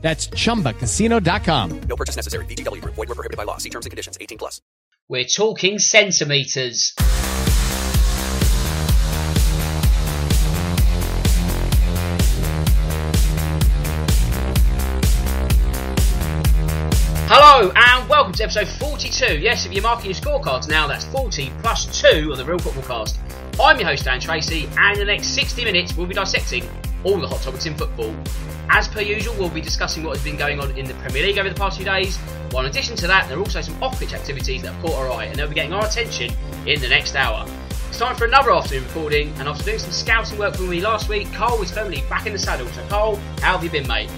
That's chumbacasino.com. No purchase necessary. VGW Group. Void were prohibited by law. See terms and conditions. 18 plus. We're talking centimetres. Hello and welcome to episode 42. Yes, if you're marking your scorecards now, that's 40 plus 2 of the Real Football Cast. I'm your host, Dan Tracy, and in the next 60 minutes, we'll be dissecting all the hot topics in football. As per usual, we'll be discussing what has been going on in the Premier League over the past few days. While in addition to that, there are also some off pitch activities that have caught our eye, and they'll be getting our attention in the next hour. It's time for another afternoon recording, and after doing some scouting work for me last week, Karl is firmly back in the saddle. So, Karl, how have you been, mate?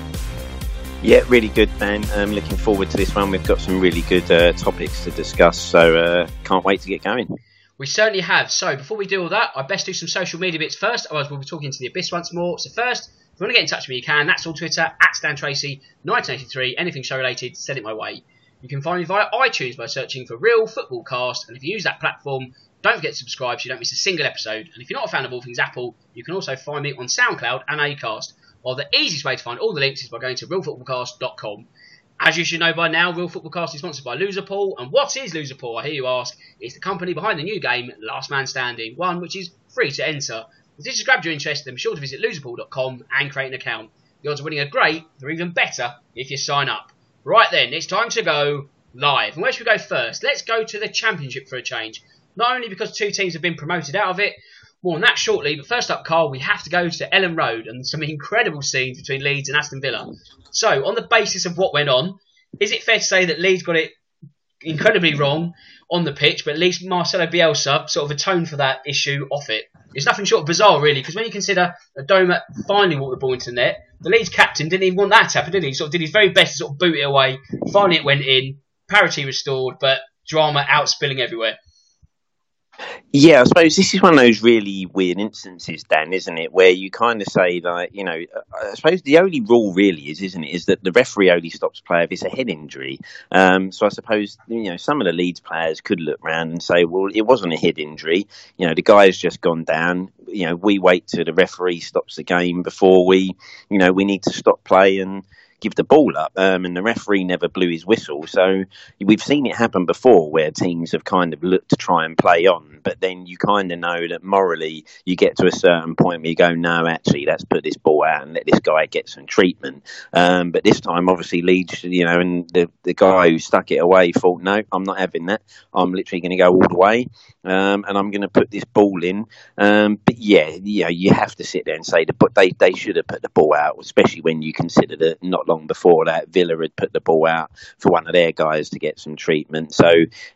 Yeah, really good, man. I'm looking forward to this one. We've got some really good uh, topics to discuss, so uh, can't wait to get going. We certainly have. So before we do all that, I best do some social media bits first, otherwise we'll be talking to the abyss once more. So first, you want to get in touch with me, you can. That's on Twitter at Dan Tracy 1983. Anything show related, send it my way. You can find me via iTunes by searching for Real Football Cast, and if you use that platform, don't forget to subscribe so you don't miss a single episode. And if you're not a fan of all things Apple, you can also find me on SoundCloud and Acast. While the easiest way to find all the links is by going to realfootballcast.com. As you should know by now, Real Football Cast is sponsored by Loserpool. And what is Loserpool, I hear you ask? It's the company behind the new game, Last Man Standing, one which is free to enter. If this has grabbed your interest, then be sure to visit loserpool.com and create an account. The odds of winning are great, they're even better if you sign up. Right then, it's time to go live. And where should we go first? Let's go to the Championship for a change. Not only because two teams have been promoted out of it, more on that shortly. But first up, Carl, we have to go to Elland Road and some incredible scenes between Leeds and Aston Villa. So, on the basis of what went on, is it fair to say that Leeds got it incredibly wrong on the pitch, but at least Marcelo Bielsa sort of atoned for that issue off it? It's nothing short of bizarre, really, because when you consider that Adomah finally walked the ball into the net, the Leeds captain didn't even want that to happen, did he? He sort of did his very best to sort of boot it away. Finally, it went in, parity restored, but drama outspilling everywhere. Yeah, I suppose this is one of those really weird instances, Dan, isn't it? Where you kind of say, like, you know, I suppose the only rule really is, isn't it, is that the referee only stops play if it's a head injury. Um, so I suppose, you know, some of the Leeds players could look around and say, well, it wasn't a head injury. You know, the guy's just gone down. You know, we wait till the referee stops the game before we, you know, we need to stop play and give the ball up, um, and the referee never blew his whistle. So we've seen it happen before where teams have kind of looked to try and play on, but then you kind of know that morally you get to a certain point where you go, no, actually, let's put this ball out and let this guy get some treatment. Um, but this time, obviously, Leeds, you know, and the the guy who stuck it away thought, no, I'm not having that. I'm literally going to go all the way, um, and I'm going to put this ball in. Um, but yeah, you know, you have to sit there and say, but they they should have put the ball out, especially when you consider that not long before that, Villa had put the ball out for one of their guys to get some treatment. So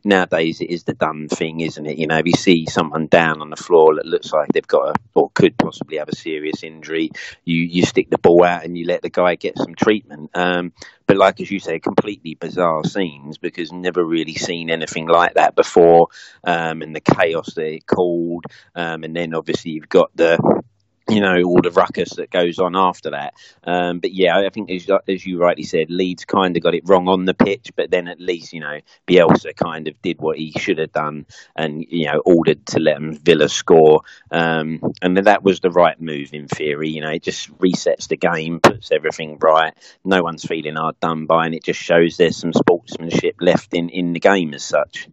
nowadays it is the done thing, isn't it? You know, if you see someone down on the floor that looks like they've got a or could possibly have a serious injury, you you stick the ball out and you let the guy get some treatment. Um, but like as you say, completely bizarre scenes because never really seen anything like that before, um, and the chaos that it caused, um, and then obviously you've got the you know all the ruckus that goes on after that. Um, but yeah, I think as, as you rightly said, Leeds kind of got it wrong on the pitch, but then at least you know Bielsa kind of did what he should have done, and you know ordered to let them Villa score, um, and that was the right move in theory. You know, it just resets the game, puts everything right. No one's feeling hard done by, and it just shows there's some sportsmanship left in in the game as such.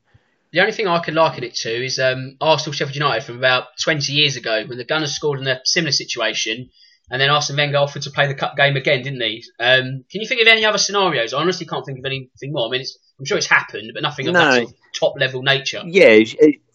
The only thing I can liken it to is um, Arsenal Sheffield United from about 20 years ago when the Gunners scored in a similar situation and then Arsene Wenger offered to play the cup game again, didn't he? Um, can you think of any other scenarios? I honestly can't think of anything more. I mean, I'm sure it's happened, but nothing of no. that sort of top level nature. Yeah,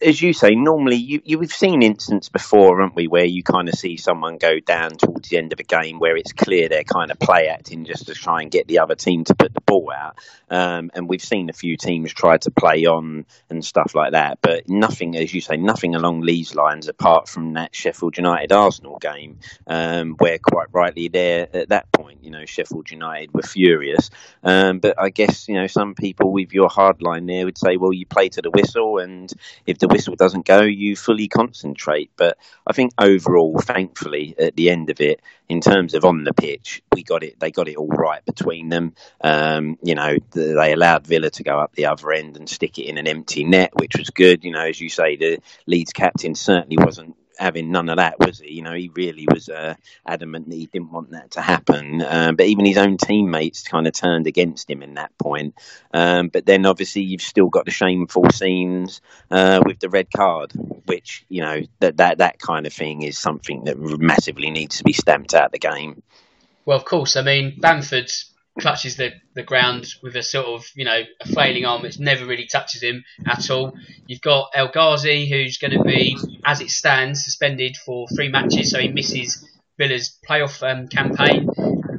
as you say, normally you, you we've seen instances before, haven't we, where you kind of see someone go down towards the end of a game where it's clear they're kind of play acting just to try and get the other team to put the ball out. Um, and we've seen a few teams try to play on and stuff like that, but nothing, as you say, nothing along these lines apart from that Sheffield United Arsenal game, um, where quite rightly there at that point, you know, Sheffield United were furious. Um, but I guess you know some people with your hard line there would say, well, you play to the whistle, and if the whistle doesn't go, you fully concentrate. But I think overall, thankfully, at the end of it, in terms of on the pitch, we got it. They got it all right between them. Um, you know, they allowed Villa to go up the other end and stick it in an empty net, which was good. You know, as you say, the Leeds captain certainly wasn't having none of that, was he? You know, he really was uh, adamant that he didn't want that to happen. Um, but even his own teammates kind of turned against him in that point. Um, but then obviously you've still got the shameful scenes uh, with the red card, which you know that that that kind of thing is something that massively needs to be stamped out of the game. Well, of course. I mean, Bamford's clutches the, the ground with a sort of, you know, a flailing arm which never really touches him at all. You've got El Ghazi, who's going to be, as it stands, suspended for three matches, so he misses Villa's playoff um, campaign.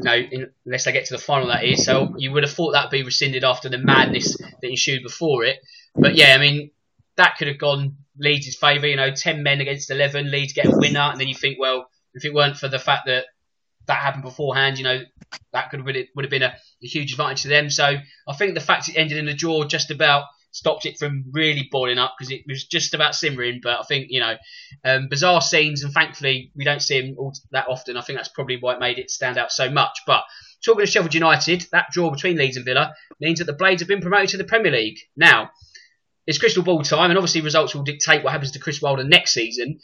In, unless they get to the final, that is. So you would have thought that'd be rescinded after the madness that ensued before it. But yeah, I mean, that could have gone Leeds' favour. You know, 10 men against 11, Leeds get a winner, and then you think, well, if it weren't for the fact that that happened beforehand, you know, that could have been, would have been a, a, huge advantage to them. So I think the fact it ended in a draw just about stopped it from really boiling up because it was just about simmering. But I think you know, um, bizarre scenes, and thankfully we don't see them all that often. I think that's probably why it made it stand out so much. But talking of Sheffield United, that draw between Leeds and Villa means that the Blades have been promoted to the Premier League. Now it's crystal ball time, and obviously results will dictate what happens to Chris Wilder next season.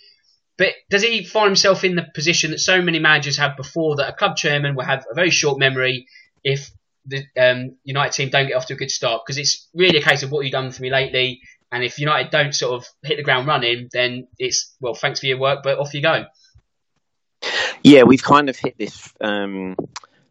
But does he find himself in the position that so many managers have before that a club chairman will have a very short memory if the um, United team don't get off to a good start? Because it's really a case of what you've done for me lately. And if United don't sort of hit the ground running, then it's, well, thanks for your work, but off you go. Yeah, we've kind of hit this. Um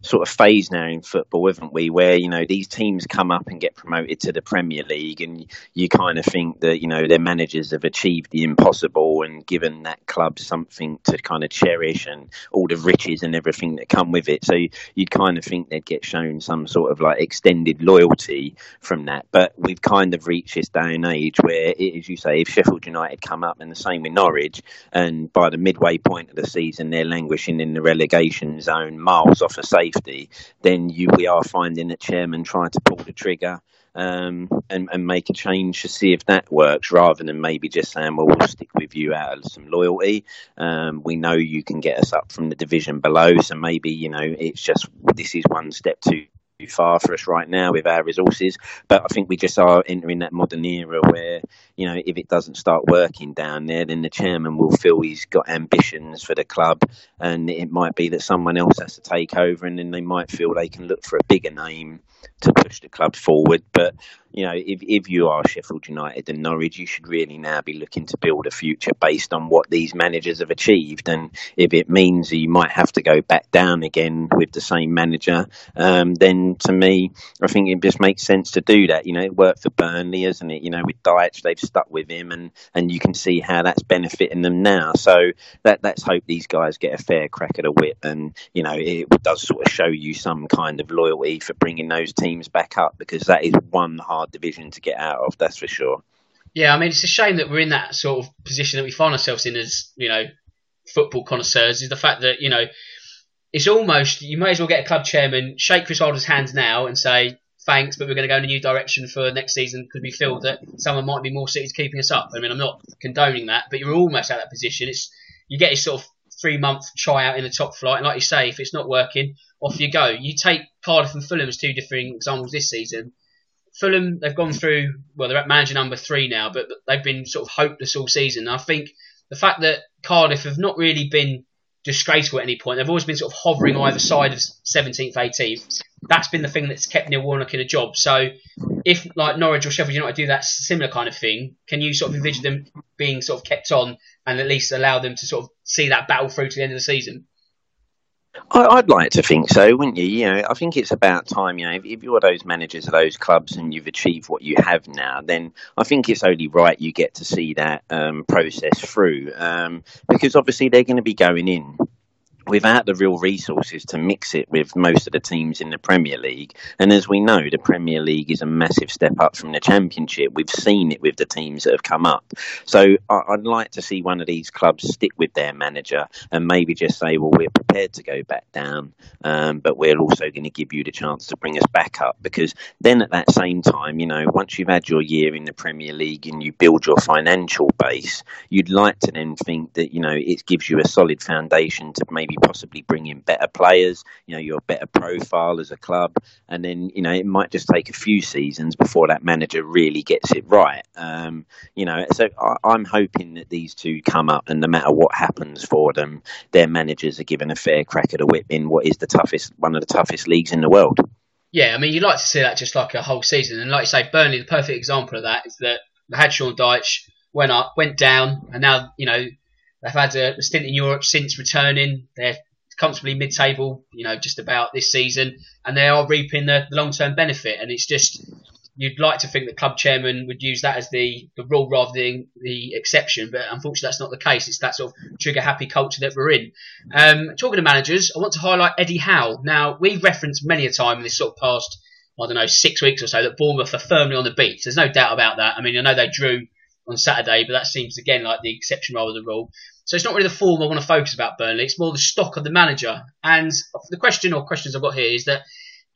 sort of phase now in football, haven't we? Where you know these teams come up and get promoted to the Premier League, and you kind of think that you know their managers have achieved the impossible and given that club something to kind of cherish and all the riches and everything that come with it. So you'd kind of think they'd get shown some sort of like extended loyalty from that. But we've kind of reached this day and age where, as you say, if Sheffield United come up and the same with Norwich, and by the midway point of the season they're languishing in the relegation zone, miles off a safe safety, then you we are finding that chairman trying to pull the trigger um, and, and make a change to see if that works, rather than maybe just saying, "Well, we'll stick with you out of some loyalty." Um, we know you can get us up from the division below, so maybe you know it's just this is one step too far for us right now with our resources. But I think we just are entering that modern era where, you know, if it doesn't start working down there, then the chairman will feel he's got ambitions for the club, and it might be that someone else has to take over, and then they might feel they can look for a bigger name to push the club forward. But you know, if if you are Sheffield United and Norwich, you should really now be looking to build a future based on what these managers have achieved. And if it means you might have to go back down again with the same manager, um, then to me, I think it just makes sense to do that. You know, it worked for Burnley, isn't it? You know, with Dyche, they've stuck with him, and and you can see how that's benefiting them now. So that let's hope these guys get a fair crack at a whip, and you know, it does sort of show you some kind of loyalty for bringing those teams back up because that is one hard hard division to get out of. That's for sure. Yeah, I mean, it's a shame that we're in that sort of position that we find ourselves in as you know football connoisseurs. Is the fact that you know it's almost you may as well get a club chairman shake Chris Wilder's hands now and say thanks, but we're going to go in a new direction for next season because we feel that someone might be more suited to keeping us up. I mean, I'm not condoning that, but you're almost at that position. It's you get this sort of three month tryout in the top flight. And like you say, if it's not working, off you go. You take Cardiff and Fulham as two different examples this season. Fulham, they've gone through, well, they're at manager number three now, but they've been sort of hopeless all season. I think the fact that Cardiff have not really been disgraceful at any point, they've always been sort of hovering either side of 17th, 18th. That's been the thing that's kept Neil Warnock in a job. So if, like Norwich or Sheffield United do that similar kind of thing, can you sort of envision them being sort of kept on and at least allow them to sort of see that battle through to the end of the season? I, would like to think so, wouldn't you? You know, I think it's about time. You know, if, if, you're those managers of those clubs and you've achieved what you have now, then I think it's only right you get to see that um, process through, um, because obviously they're going to be going in without the real resources to mix it with most of the teams in the Premier League. And as we know, the Premier League is a massive step up from the Championship. We've seen it with the teams that have come up. So I'd like to see one of these clubs stick with their manager and maybe just say, well, we're prepared to go back down, um, but we're also going to give you the chance to bring us back up. Because then at that same time, you know, once you've had your year in the Premier League and you build your financial base, you'd like to then think that, you know, it gives you a solid foundation to maybe maybe possibly bring in better players, you know, your better profile as a club, and then you know it might just take a few seasons before that manager really gets it right. Um, you know, so I, am hoping that these two come up, and no matter what happens for them, their managers are given a fair crack at the whip in what is the toughest, one of the toughest leagues in the world. Yeah, I mean, you'd like to see that just like a whole season, and like you say, Burnley, the perfect example of that is that they had Sean Dyche, went up, went down, and now you know They've had a, stint in Europe since returning. They're comfortably mid-table, you know, just about this season, and they are reaping the, the long-term benefit. And it's just you'd like to think the club chairman would use that as the, the rule rather than the exception, but unfortunately that's not the case. It's that sort of trigger-happy culture that we're in. Um, talking to managers, I want to highlight Eddie Howe. Now we've referenced many a time in this sort of past, I don't know, six weeks or so that Bournemouth are firmly on the beat. There's no doubt about that. I mean, I know they drew on Saturday, but that seems again like the exception rather than the rule. So it's not really the form I want to focus about Burnley. It's more the stock of the manager. And the question or questions I've got here is that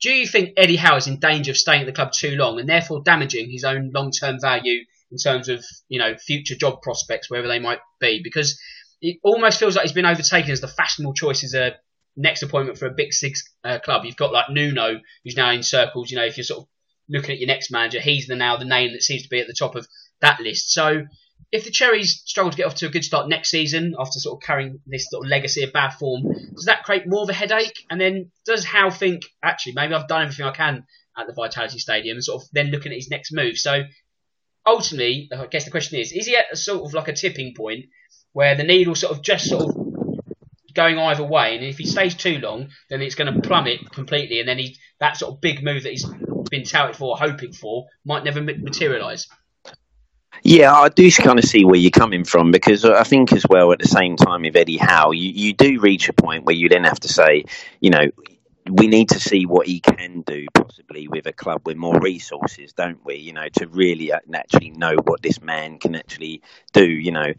do you think Eddie Howe is in danger of staying at the club too long and therefore damaging his own long-term value in terms of you know future job prospects, wherever they might be? Because it almost feels like he's been overtaken as the fashionable choice as a next appointment for a big six uh, club. You've got like Nuno, who's now in circles. You know, if you're sort of looking at your next manager, he's the now the name that seems to be at the top of that list. So if the Cherries struggle to get off to a good start next season after sort of carrying this sort of legacy of bad form, does that create more of a headache? And then does Howe think, actually, maybe I've done everything I can at the Vitality Stadium sort of then looking at his next move? So ultimately, I guess the question is, is he at a sort of like a tipping point where the needle sort of just sort of going either way, and if he stays too long, then it's going to plummet completely, and then he that sort of big move that he's been touted for, hoping for, might never materialise. Yeah, I do kind of see where you're coming from because I think as well at the same time with Eddie Howe, you, you do reach a point where you then have to say, you know, we need to see what he can do possibly with a club with more resources, don't we? You know, to really actually know what this man can actually do. You know,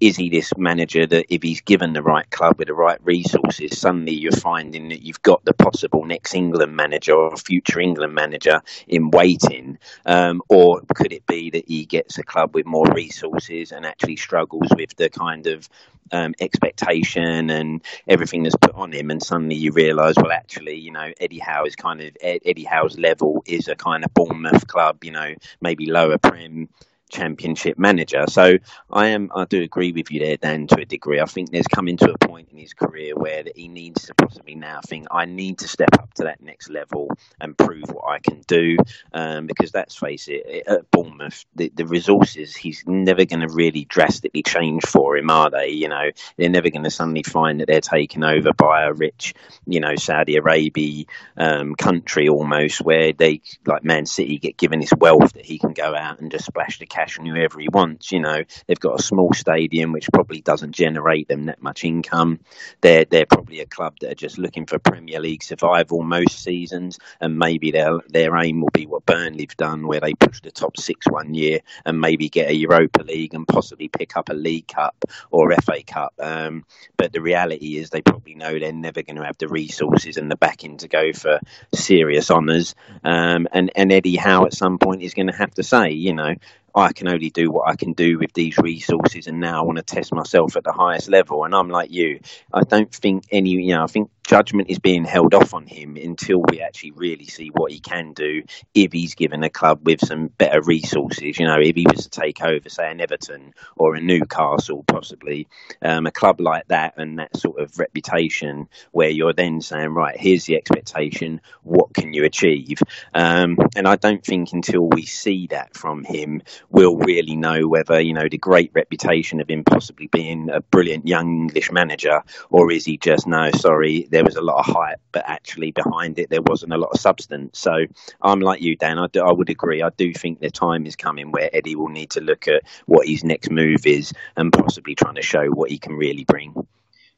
is he this manager that if he's given the right club with the right resources, suddenly you're finding that you've got the possible next England manager or future England manager in waiting? Um, or could it be that he gets a club with more resources and actually struggles with the kind of um, expectation and everything that's put on him, and suddenly you realise, well, actually, you know, Eddie Howe is kind of Eddie Howe's level is a kind of Bournemouth club, you know, maybe lower prem championship manager. So I am I do agree with you there, Dan, to a degree. I think there's coming to a point in his career where he needs to possibly now think I need to step up to that next level and prove what I can do. Um, because let's face it, at Bournemouth, the, the resources he's never going to really drastically change for him, are they? You know, they're never going to suddenly find that they're taken over by a rich, you know, Saudi Arabia um, country almost, where they like Man City get given this wealth that he can go out and just splash the cash on whoever he wants. You know, they've got a small stadium which probably doesn't generate them that much income. They're they're probably a club that are just looking for Premier League survival most seasons, and maybe their their aim will be what Burnley've done, where they push the top six one year and maybe get a Europa League and possibly pick up a League Cup or FA Cup. Um, but the reality is, they probably know they're never going to have the resources and the backing to go for serious honours. Um, and and Eddie Howe at some point is going to have to say, you know, I can only do what I can do with these resources, and now I want to test myself at the highest level. And I'm like you, I don't think any, you know, I think judgment is being held off on him until we actually really see what he can do if he's given a club with some better resources. You know, if he was to take over, say, an Everton or a Newcastle, possibly um, a club like that, and that sort of reputation, where you're then saying, right, here's the expectation, what can you achieve? Um, and I don't think until we see that from him, we'll really know whether you know the great reputation of him possibly being a brilliant young English manager, or is he just no, sorry there was a lot of hype, but actually behind it there wasn't a lot of substance. So I'm like you, Dan. I, do, I would agree. I do think the time is coming where Eddie will need to look at what his next move is and possibly trying to show what he can really bring.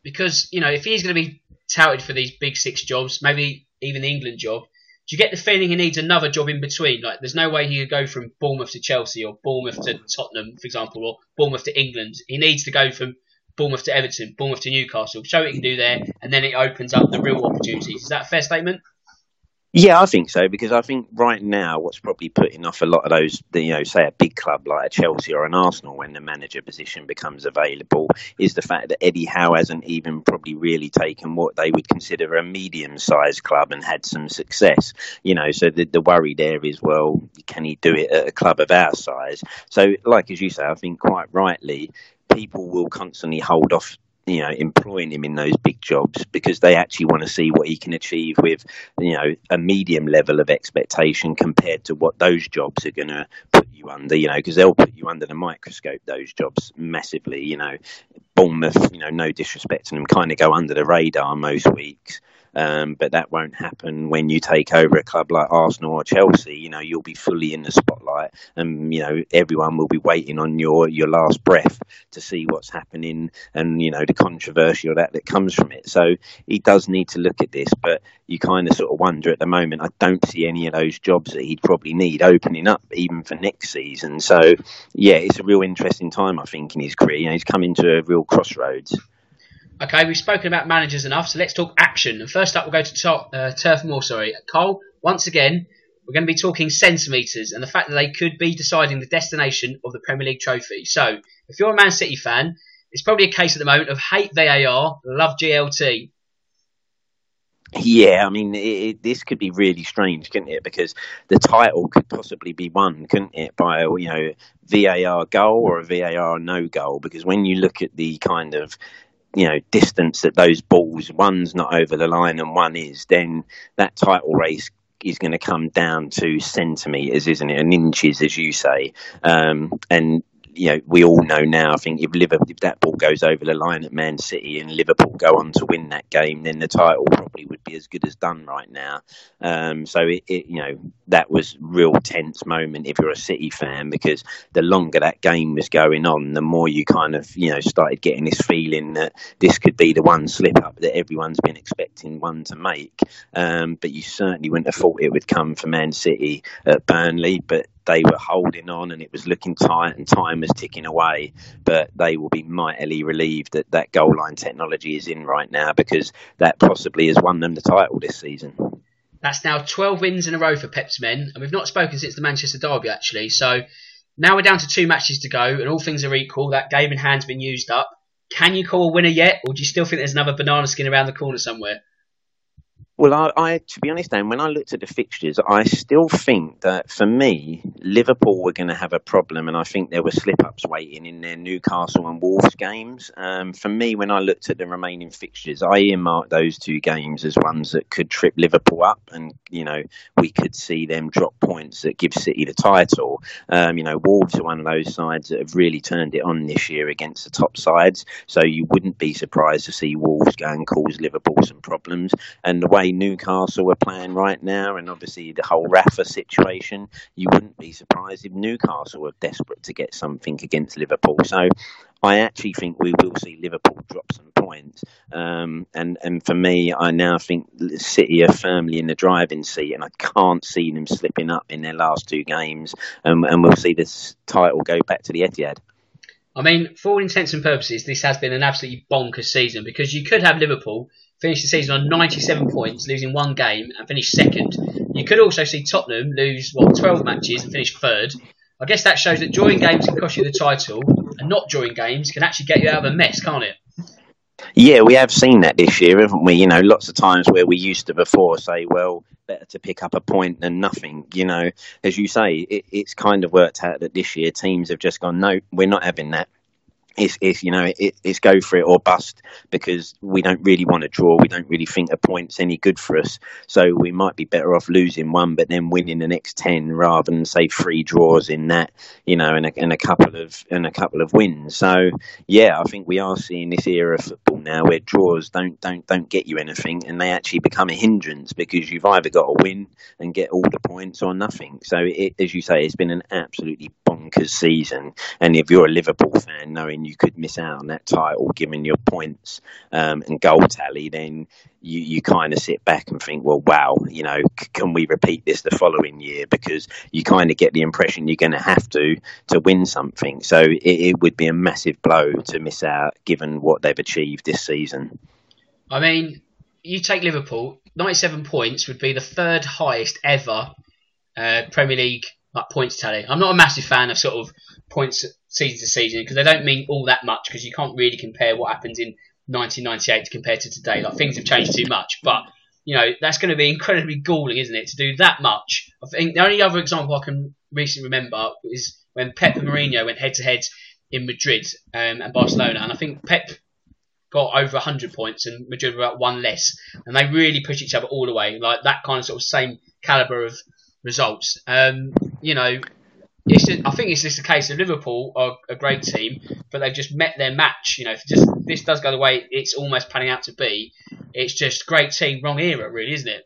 Because you know, if he's going to be touted for these big six jobs, maybe even the England job, do you get the feeling he needs another job in between? Like, there's no way he could go from Bournemouth to Chelsea or Bournemouth to Tottenham, for example, or Bournemouth to England. He needs to go from Bournemouth to Everton, Bournemouth to Newcastle. Show what he can do there, and then it opens up the real opportunities. Is that a fair statement? Yeah, I think so because I think right now what's probably putting off a lot of those, you know, say a big club like a Chelsea or an Arsenal when the manager position becomes available is the fact that Eddie Howe hasn't even probably really taken what they would consider a medium-sized club and had some success. You know, so the, the worry there is, well, can he do it at a club of our size? So, like as you say, I think quite rightly, people will constantly hold off you know employing him in those big jobs because they actually want to see what he can achieve with you know a medium level of expectation compared to what those jobs are going to put you under you know because they'll put you under the microscope those jobs massively you know. Bournemouth you know no disrespect to them kind of go under the radar most weeks um, but that won't happen when you take over a club like Arsenal or Chelsea. You know, you'll be fully in the spotlight, and you know everyone will be waiting on your your last breath to see what's happening, and you know the controversy or that that comes from it. So he does need to look at this, but you kind of sort of wonder at the moment. I don't see any of those jobs that he'd probably need opening up even for next season. So yeah, it's a real interesting time I think in his career. You know, he's coming to a real crossroads. Okay, we've spoken about managers enough, so let's talk action. And first up, we'll go to top, uh, Turf Moor. Sorry, Cole. Once again, we're going to be talking centimetres and the fact that they could be deciding the destination of the Premier League trophy. So, if you're a Man City fan, it's probably a case at the moment of hate VAR, love GLT. Yeah, I mean, it, it, this could be really strange, couldn't it? Because the title could possibly be won, couldn't it, by a you know VAR goal or a VAR no goal? Because when you look at the kind of you know distance that those balls one's not over the line and one is then that title race is going to come down to centimeters isn't it and inches as you say um, and you know, we all know now. I think if Liverpool, if that ball goes over the line at Man City and Liverpool go on to win that game, then the title probably would be as good as done right now. Um, so it, it, you know, that was real tense moment if you're a City fan because the longer that game was going on, the more you kind of you know started getting this feeling that this could be the one slip up that everyone's been expecting one to make. Um, but you certainly wouldn't have thought it would come for Man City at Burnley, but they were holding on and it was looking tight and time was ticking away. But they will be mightily relieved that that goal line technology is in right now because that possibly has won them the title this season. That's now 12 wins in a row for Pep's men, and we've not spoken since the Manchester Derby actually. So now we're down to two matches to go, and all things are equal. That game in hand's been used up. Can you call a winner yet, or do you still think there's another banana skin around the corner somewhere? Well, I, I, to be honest, Dan, when I looked at the fixtures, I still think that for me, Liverpool were going to have a problem, and I think there were slip ups waiting in their Newcastle and Wolves games. Um, for me, when I looked at the remaining fixtures, I earmarked those two games as ones that could trip Liverpool up, and you know we could see them drop points that give City the title. Um, you know, Wolves are one of those sides that have really turned it on this year against the top sides, so you wouldn't be surprised to see Wolves go and cause Liverpool some problems. And the way Newcastle are playing right now, and obviously the whole Rafa situation, you wouldn't be surprised if Newcastle were desperate to get something against Liverpool. So I actually think we will see Liverpool drop some points. Um, and, and for me, I now think City are firmly in the driving seat, and I can't see them slipping up in their last two games. Um, and we'll see this title go back to the Etihad. I mean, for all intents and purposes, this has been an absolutely bonkers season because you could have Liverpool finish the season on 97 points, losing one game, and finish second. You could also see Tottenham lose what 12 matches and finish third. I guess that shows that drawing games can cost you the title, and not drawing games can actually get you out of a mess, can't it? Yeah, we have seen that this year, haven't we? You know, lots of times where we used to before say, well, better to pick up a point than nothing. You know, as you say, it, it's kind of worked out that this year teams have just gone, no, we're not having that it's, it's you know it, it's go for it or bust because we don't really want to draw. We don't really think a point's any good for us. So we might be better off losing one, but then winning the next ten rather than say three draws in that. You know, and a, and a couple of and a couple of wins. So yeah, I think we are seeing this era of football now where draws don't don't don't get you anything, and they actually become a hindrance because you've either got to win and get all the points or nothing. So it, as you say, it's been an absolutely bonkers season. And if you're a Liverpool fan, knowing you could miss out on that title given your points um, and goal tally, then you, you kind of sit back and think, well, wow, you know, c- can we repeat this the following year? Because you kind of get the impression you're going to have to to win something. So it, it would be a massive blow to miss out given what they've achieved this season. I mean, you take Liverpool, 97 points would be the third highest ever uh, Premier League like points tally. I'm not a massive fan of sort of points season to season because they don't mean all that much because you can't really compare what happens in 1998 compared to today. Like things have changed too much, but you know that's going to be incredibly galling, isn't it, to do that much? I think the only other example I can recently remember is when Pep and Mourinho went head to head in Madrid um, and Barcelona, and I think Pep got over 100 points and Madrid at one less, and they really pushed each other all the way, like that kind of sort of same caliber of results. Um, you know, it's I think it's just a case of Liverpool are a great team, but they've just met their match. You know, if just this does go the way it's almost panning out to be, it's just great team, wrong era, really, isn't it?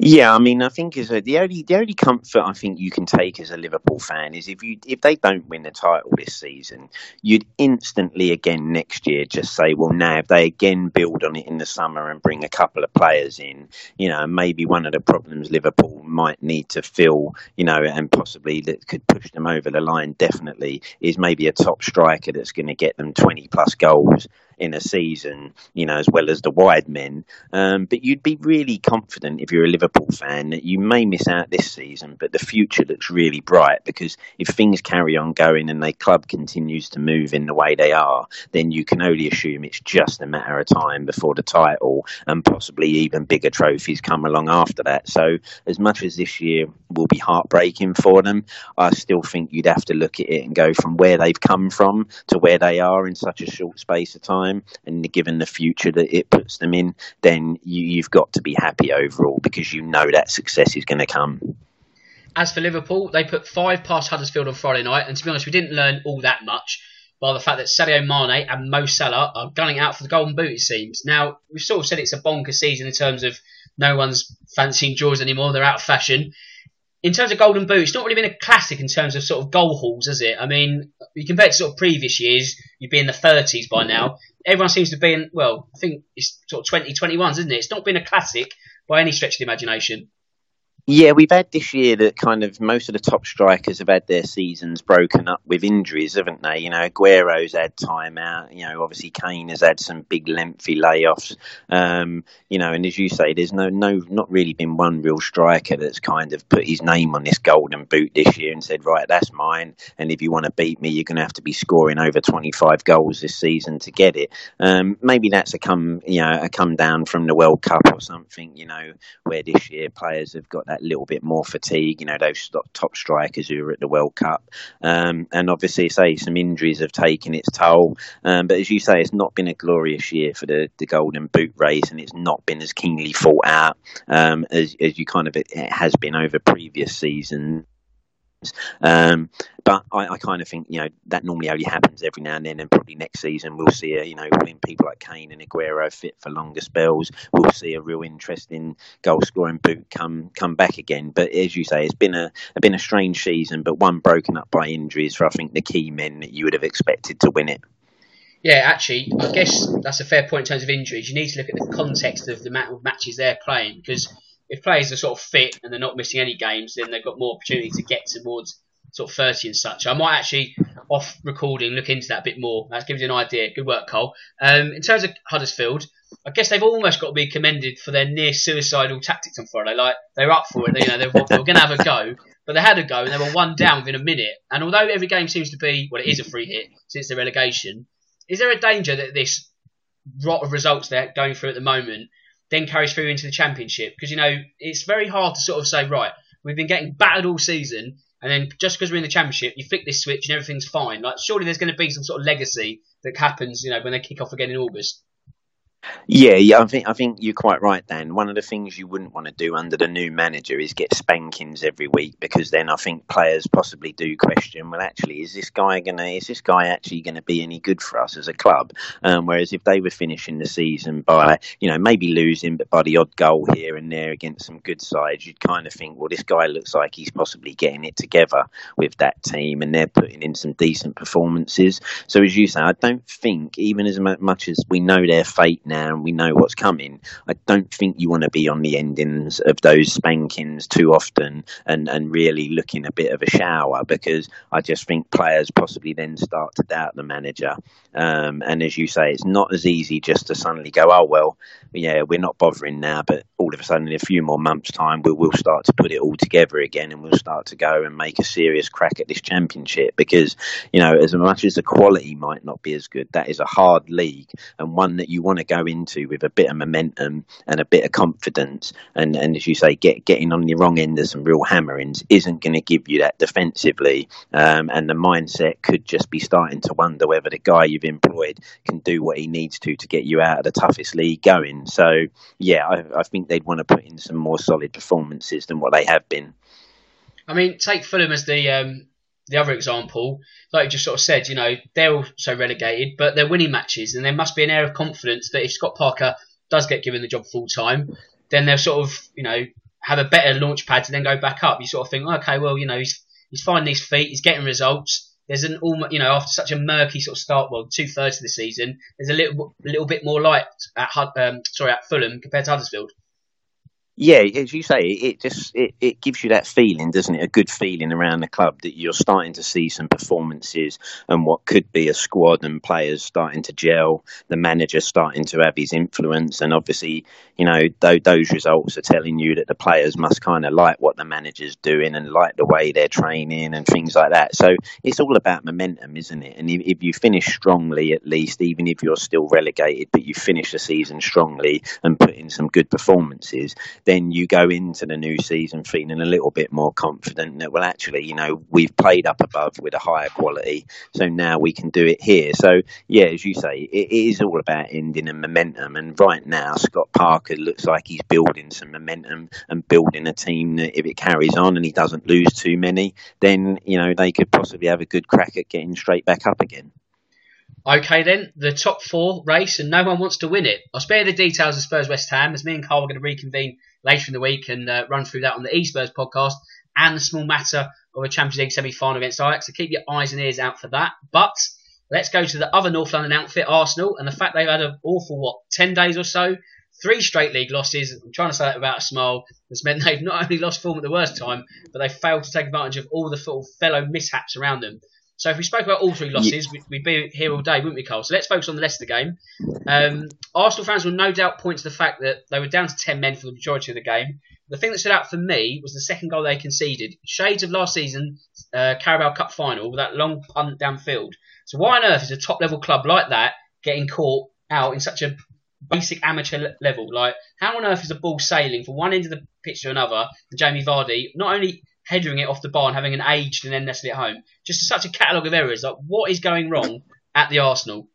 Yeah, I mean, I think is the only the only comfort I think you can take as a Liverpool fan is if you if they don't win the title this season, you'd instantly again next year just say, well, now if they again build on it in the summer and bring a couple of players in, you know, maybe one of the problems Liverpool might need to fill, you know, and possibly that could push them over the line definitely is maybe a top striker that's going to get them twenty plus goals in a season, you know, as well as the wide men. Um, but you'd be really confident if you're a Liverpool fan that you may miss out this season, but the future looks really bright because if things carry on going and the club continues to move in the way they are, then you can only assume it's just a matter of time before the title and possibly even bigger trophies come along after that. So, as much as this year will be heartbreaking for them, I still think you'd have to look at it and go from where they've come from to where they are in such a short space of time time and given the future that it puts them in, then you, you've got to be happy overall because you know that success is going to come. As for Liverpool, they put five past Huddersfield on Friday night, and to be honest, we didn't learn all that much by the fact that Sadio Mane and Mo Salah are gunning out for the Golden Boot, it seems. Now, we've sort of said it's a bonker season in terms of no one's fancying draws anymore, they're out of fashion in terms of Golden Boot, it's not really been a classic in terms of sort of goal hauls, has it? I mean, you compare it to sort of previous years, you'd be in the 30s by now. Everyone seems to be in, well, I think it's sort of 2021s, isn't it? It's not been a classic by any stretch of the imagination. Yeah, we've had this year that kind of most of the top strikers have had their seasons broken up with injuries, haven't they? You know, Aguero's had time out. You know, obviously Kane has had some big lengthy layoffs. Um, you know, and as you say, there's no, no, not really been one real striker that's kind of put his name on this golden boot this year and said, right, that's mine. And if you want to beat me, you're going to have to be scoring over 25 goals this season to get it. Um, maybe that's a come, you know, a come down from the World Cup or something. You know, where this year players have got that that little bit more fatigue. You know, those top strikers who were at the World Cup, um, and obviously, say some injuries have taken its toll. Um, but as you say, it's not been a glorious year for the, the Golden Boot race, and it's not been as keenly fought out um, as, as you kind of it has been over previous seasons. Um, but I, I, kind of think you know that normally only happens every now and then, and probably next season we'll see a you know when people like Kane and Aguero fit for longer spells, we'll see a real interesting goal scoring boot come come back again. But as you say, it's been a been a strange season, but one broken up by injuries for I think the key men that you would have expected to win it. Yeah, actually, I guess that's a fair point in terms of injuries. You need to look at the context of the matches they're playing because if players are sort of fit and they're not missing any games, then they've got more opportunity to get towards sort of 30 and such. I might actually, off recording, look into that a bit more. That gives you an idea. Good work, Cole. Um, in terms of Huddersfield, I guess they've almost got to be commended for their near suicidal tactics on Friday. Like they're up for it, they, you know, they were, were going to have a go, but they had a go and they were one down within a minute. And although every game seems to be, well, it is a free hit since the relegation, is there a danger that this rot of results they're going through at the moment then carries through into the championship? Because you know it's very hard to sort of say, right, we've been getting battered all season, and then just because we're in the championship, you flick this switch and everything's fine. Like surely there's going to be some sort of legacy that happens, you know, when they kick off again in August. Yeah, yeah, I think I think you're quite right, Dan. One of the things you wouldn't want to do under the new manager is get spankings every week because then I think players possibly do question, well, actually, is this guy gonna is this guy actually going to be any good for us as a club? Um, whereas if they were finishing the season by you know maybe losing, but by the odd goal here and there against some good sides, you'd kind of think, well, this guy looks like he's possibly getting it together with that team, and they're putting in some decent performances. So as you say, I don't think even as much as we know their fate now and we know what's coming, I don't think you want to be on the endings of those spankings too often and, and really looking a bit of a shower because I just think players possibly then start to doubt the manager. Um, and as you say, it's not as easy just to suddenly go, oh, well, yeah, we're not bothering now, but all of a sudden in a few more months' time, we'll, we'll start to put it all together again and we'll start to go and make a serious crack at this championship because, you know, as much as the quality might not be as good, that is a hard league and one that you want to go into with a bit of momentum and a bit of confidence. And, and as you say, get, getting on the wrong end of some real hammerings isn't going to give you that defensively. Um, and the mindset could just be starting to wonder whether the guy you've employed can do what he needs to to get you out of the toughest league going. So, yeah, I, I think they'd want to put in some more solid performances than what they have been. I mean, take Fulham as the um, the other example, like you just sort of said, you know, they're also relegated, but they're winning matches, and there must be an air of confidence that if Scott Parker does get given the job full time, then they'll sort of, you know, have a better launch pad to then go back up. You sort of think, okay, well, you know, he's he's finding his feet, he's getting results. There's an almost, you know, after such a murky sort of start, well, two thirds of the season, there's a little a little bit more light at um, sorry at Fulham compared to Huddersfield yeah, as you say, it just it, it gives you that feeling, doesn't it? A good feeling around the club that you're starting to see some performances and what could be a squad and players starting to gel. The manager starting to have his influence, and obviously, you know, th- those results are telling you that the players must kind of like what the manager's doing and like the way they're training and things like that. So it's all about momentum, isn't it? And if, if you finish strongly, at least, even if you're still relegated, but you finish the season strongly and put in some good performances then you go into the new season feeling a little bit more confident that, well, actually, you know, we've played up above with a higher quality, so now we can do it here. So, yeah, as you say, it is all about ending and momentum. And right now, Scott Parker looks like he's building some momentum and building a team that if it carries on and he doesn't lose too many, then, you know, they could possibly have a good crack at getting straight back up again. Okay, then the top four race, and no one wants to win it. I'll spare the details of Spurs West Ham as me and Karl are going to reconvene later in the week and uh, run through that on the eSpurs podcast and the small matter of a Champions League semi-final against Ajax. So keep your eyes and ears out for that. But let's go to the other North London outfit, Arsenal, and the fact they've had an awful what ten days or so, three straight league losses. I'm trying to say that without a smile. It's meant they've not only lost form at the worst time, but they failed to take advantage of all the fellow mishaps around them. So if we spoke about all three losses, yeah. we'd be here all day, wouldn't we, Karl? So let's focus on the Leicester game. Um, Arsenal fans will no doubt point to the fact that they were down to 10 men for the majority of the game. The thing that stood out for me was the second goal they conceded. Shades of last season, uh, Carabao Cup final, with that long punt downfield. So why on earth is a top level club like that getting caught out in such a basic amateur level? Like, how on earth is a ball sailing from one end of the pitch to another, and Jamie Vardy not only headering it off the bar and having an aged and then nesting it home. Just such a catalogue of errors. Like, what is going wrong at the Arsenal?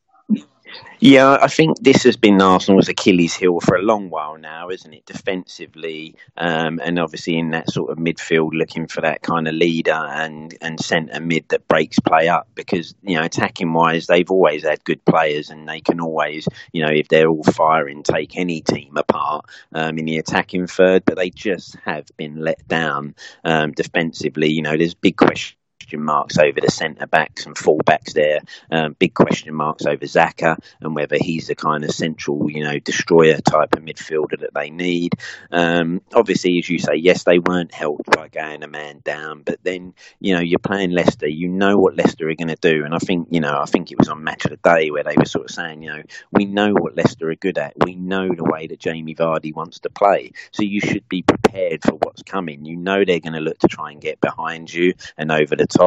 Yeah, I think this has been Arsenal's Achilles heel for a long while now, isn't it? Defensively, um, and obviously in that sort of midfield, looking for that kind of leader and and centre mid that breaks play up. Because you know, attacking wise, they've always had good players, and they can always, you know, if they're all firing, take any team apart um, in the attacking third. But they just have been let down um, defensively. You know, there's big questions question marks over the centre backs and full backs there. Um, big question marks over Xhaka and whether he's the kind of central, you know, destroyer type of midfielder that they need. Um, obviously, as you say, yes, they weren't helped by going a man down, but then you know you're playing Leicester. You know what Leicester are going to do, and I think you know I think it was on Match of the Day where they were sort of saying, you know, we know what Leicester are good at. We know the way that Jamie Vardy wants to play, so you should be prepared for what's coming. You know they're going to look to try and get behind you and over the top,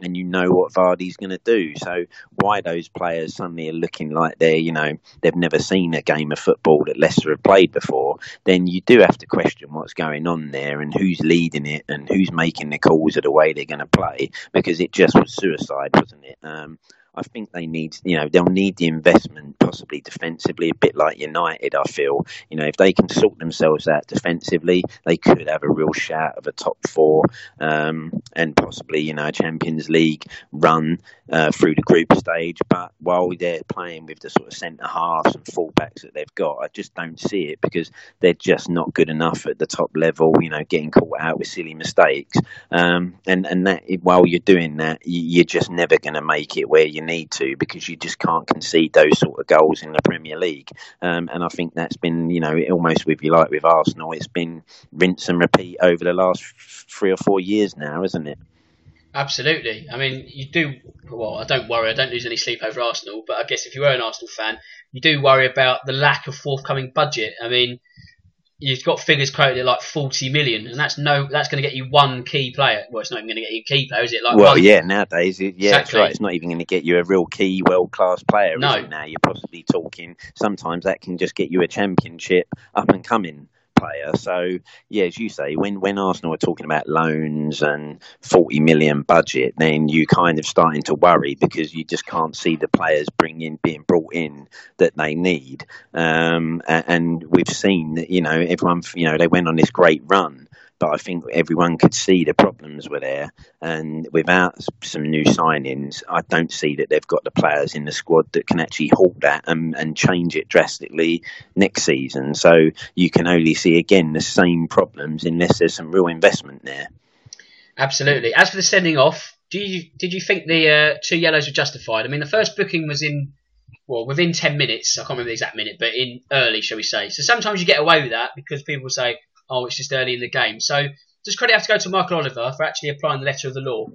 and you know what Vardy's going to do. So why those players suddenly are looking like they're, you know, they've never seen a game of football that Leicester have played before, then you do have to question what's going on there and who's leading it and who's making the calls of the way they're going to play because it just was suicide, wasn't it? Um, I think they need, you know, they'll need the investment possibly defensively, a bit like United. I feel, you know, if they can sort themselves out defensively, they could have a real shout of a top four um, and possibly, you know, a Champions League run uh, through the group stage. But while they're playing with the sort of centre halves and fullbacks that they've got, I just don't see it because they're just not good enough at the top level. You know, getting caught out with silly mistakes, um, and and that while you're doing that, you're just never going to make it where you need to because you just can't concede those sort of goals in the Premier League. Um, and I think that's been, you know, almost with you like with Arsenal, it's been rinse and repeat over the last three or four years now, isn't it? Absolutely. I mean, you do. Well, I don't worry. I don't lose any sleep over Arsenal. But I guess if you were an Arsenal fan, you do worry about the lack of forthcoming budget. I mean, you've got figures quoted at like 40 million, and that's no, that's going to get you one key player. Well, it's not even going to get you a key player, is it? Like well, one, yeah, nowadays, it, yeah, Exactly. that's right. It's not even going to get you a real key world class player. No. is it now you're possibly talking. Sometimes that can just get you a championship up and coming player. So yeah, as you say, when when Arsenal are talking about loans and 40 million budget, then you kind of starting to worry because you just can't see the players bringing being brought in that they need. Um, a- and we've seen that you know everyone you know they went on this great run. But I think everyone could see the problems were there, and without some new signings, I don't see that they've got the players in the squad that can actually halt that and, and change it drastically next season. So you can only see again the same problems unless there's some real investment there. Absolutely. As for the sending off, do you did you think the uh, two yellows were justified? I mean, the first booking was in well within ten minutes. I can't remember the exact minute, but in early, shall we say? So sometimes you get away with that because people say, "Oh, it's just early in the game." So does credit have to go to Michael Oliver for actually applying the letter of the law?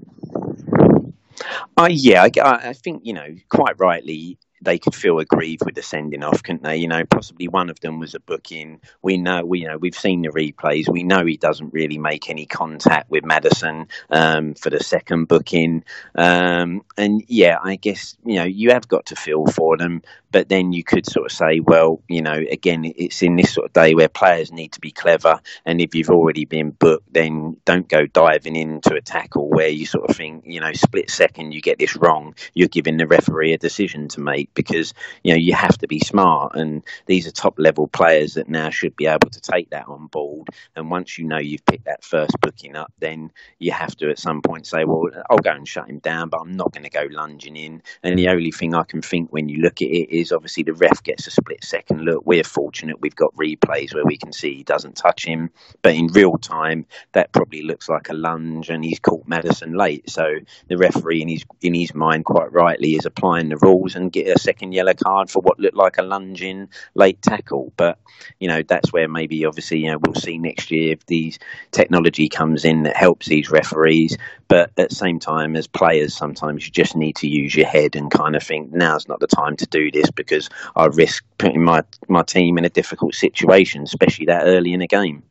Uh, yeah, I, I I think you know quite rightly they could feel aggrieved with the sending off, couldn't they? You know, possibly one of them was a booking. We know, we you know, we've seen the replays. We know he doesn't really make any contact with Madison um, for the second booking. Um, and yeah, I guess you know you have got to feel for them, but then you could sort of say, well, you know, again, it's in this sort of day where players need to be clever, and if you've already been booked, then don't go diving into a tackle where you sort of think, you know, split second you get this wrong, you're giving the referee a decision to make because you know you have to be smart, and these are top level players that now should be able to take that on board. And once you know you've picked that first booking up, then you have to at some point say, well, I'll go and shut him down, but I'm not going to go lunging in. And the only thing I can think when you look at it is obviously the ref gets a split second look. We're fortunate we've got replays where we can see he doesn't touch him, but in real time that probably looks like a lunge, and he's caught Madison late. So the referee in his in his mind, quite rightly, is applying the rules and get a second yellow card for what looked like a lunging late tackle. But you know that's where maybe obviously you know we'll see next year if these technology comes in that helps these referees. But at the same time, as players, sometimes you just need to use your head and kind of think now's not the time to do this because I risk putting my my team in a difficult situation, especially that early in a game.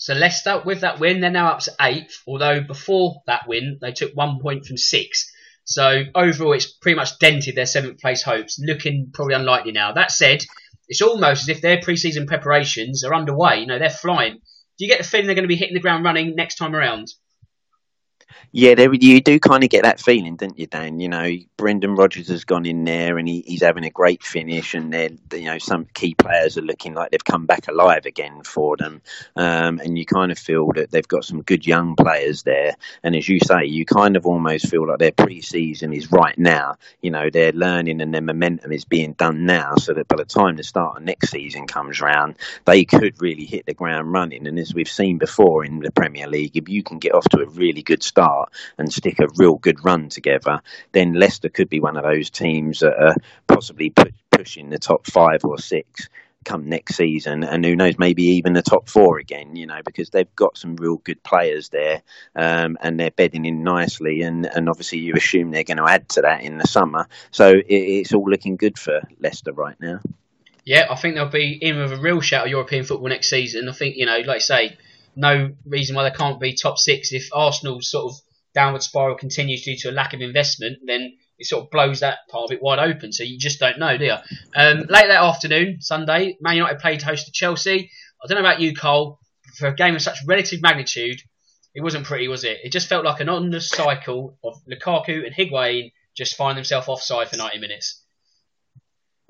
So Leicester, with that win, they're now up to eighth. Although before that win, they took one point from six. So overall, it's pretty much dented their seventh place hopes, looking probably unlikely now. That said, it's almost as if their pre-season preparations are underway. You know, they're flying. Do you get the feeling they're going to be hitting the ground running next time around? Yeah, there, you do kind of get that feeling, don't you, Dan? You know, Brendan Rodgers has gone in there and he, he's having a great finish, and they're, you know, some key players are looking like they've come back alive again for them. Um, and you kind of feel that they've got some good young players there. And as you say, you kind of almost feel like their pre season is right now. You know, they're learning and their momentum is being done now, so that by the time the start of next season comes round, they could really hit the ground running. And as we've seen before in the Premier League, if you can get off to a really good start, start and stick a real good run together, then Leicester could be one of those teams that are possibly put, pushing the top five or six come next season, and who knows, maybe even the top four again. You know, because they've got some real good players there, um, and they're bedding in nicely, and, and obviously you assume they're going to add to that in the summer. So it, it's all looking good for Leicester right now. Yeah, I think they'll be in with a real shout of European football next season. I think you know, like I say, no reason why they can't be top six if Arsenal's sort of downward spiral continues due to a lack of investment. Then it sort of blows that part of it wide open. So you just don't know, do you? Um, late that afternoon, Sunday, Man United played host to Chelsea. I don't know about you, Karl. For a game of such relative magnitude, it wasn't pretty, was it? It just felt like an endless cycle of Lukaku and Higuain just finding themselves offside for 90 minutes.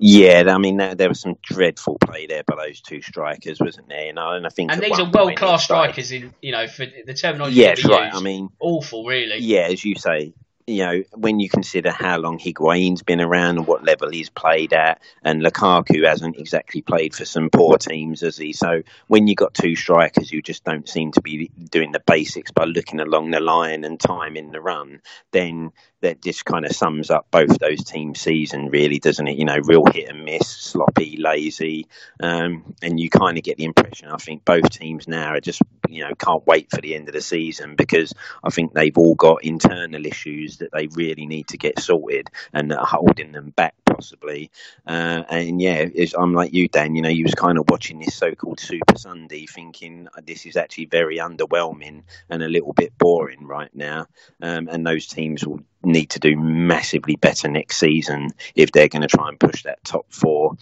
Yeah, I mean there, there was some dreadful play there by those two strikers, wasn't there? You know, and I think and these are world class strikers in you know for the terminology. Yeah, right. I mean, awful, really. Yeah, as you say, you know, when you consider how long Higuain's been around and what level he's played at, and Lukaku hasn't exactly played for some poor teams, has he? So when you got two strikers who just don't seem to be doing the basics by looking along the line and time in the run, then that just kind of sums up both those teams' season, really, doesn't it? You know, real hit and miss, sloppy, lazy, um, and you kind of get the impression. I think both teams now are just, you know, can't wait for the end of the season because I think they've all got internal issues that they really need to get sorted and that are holding them back possibly. Uh, and yeah, I'm like you, Dan. You know, you was kind of watching this so-called Super Sunday, thinking this is actually very underwhelming and a little bit boring right now. Um, and those teams will need to do massively better next season if they're going to try and push that top four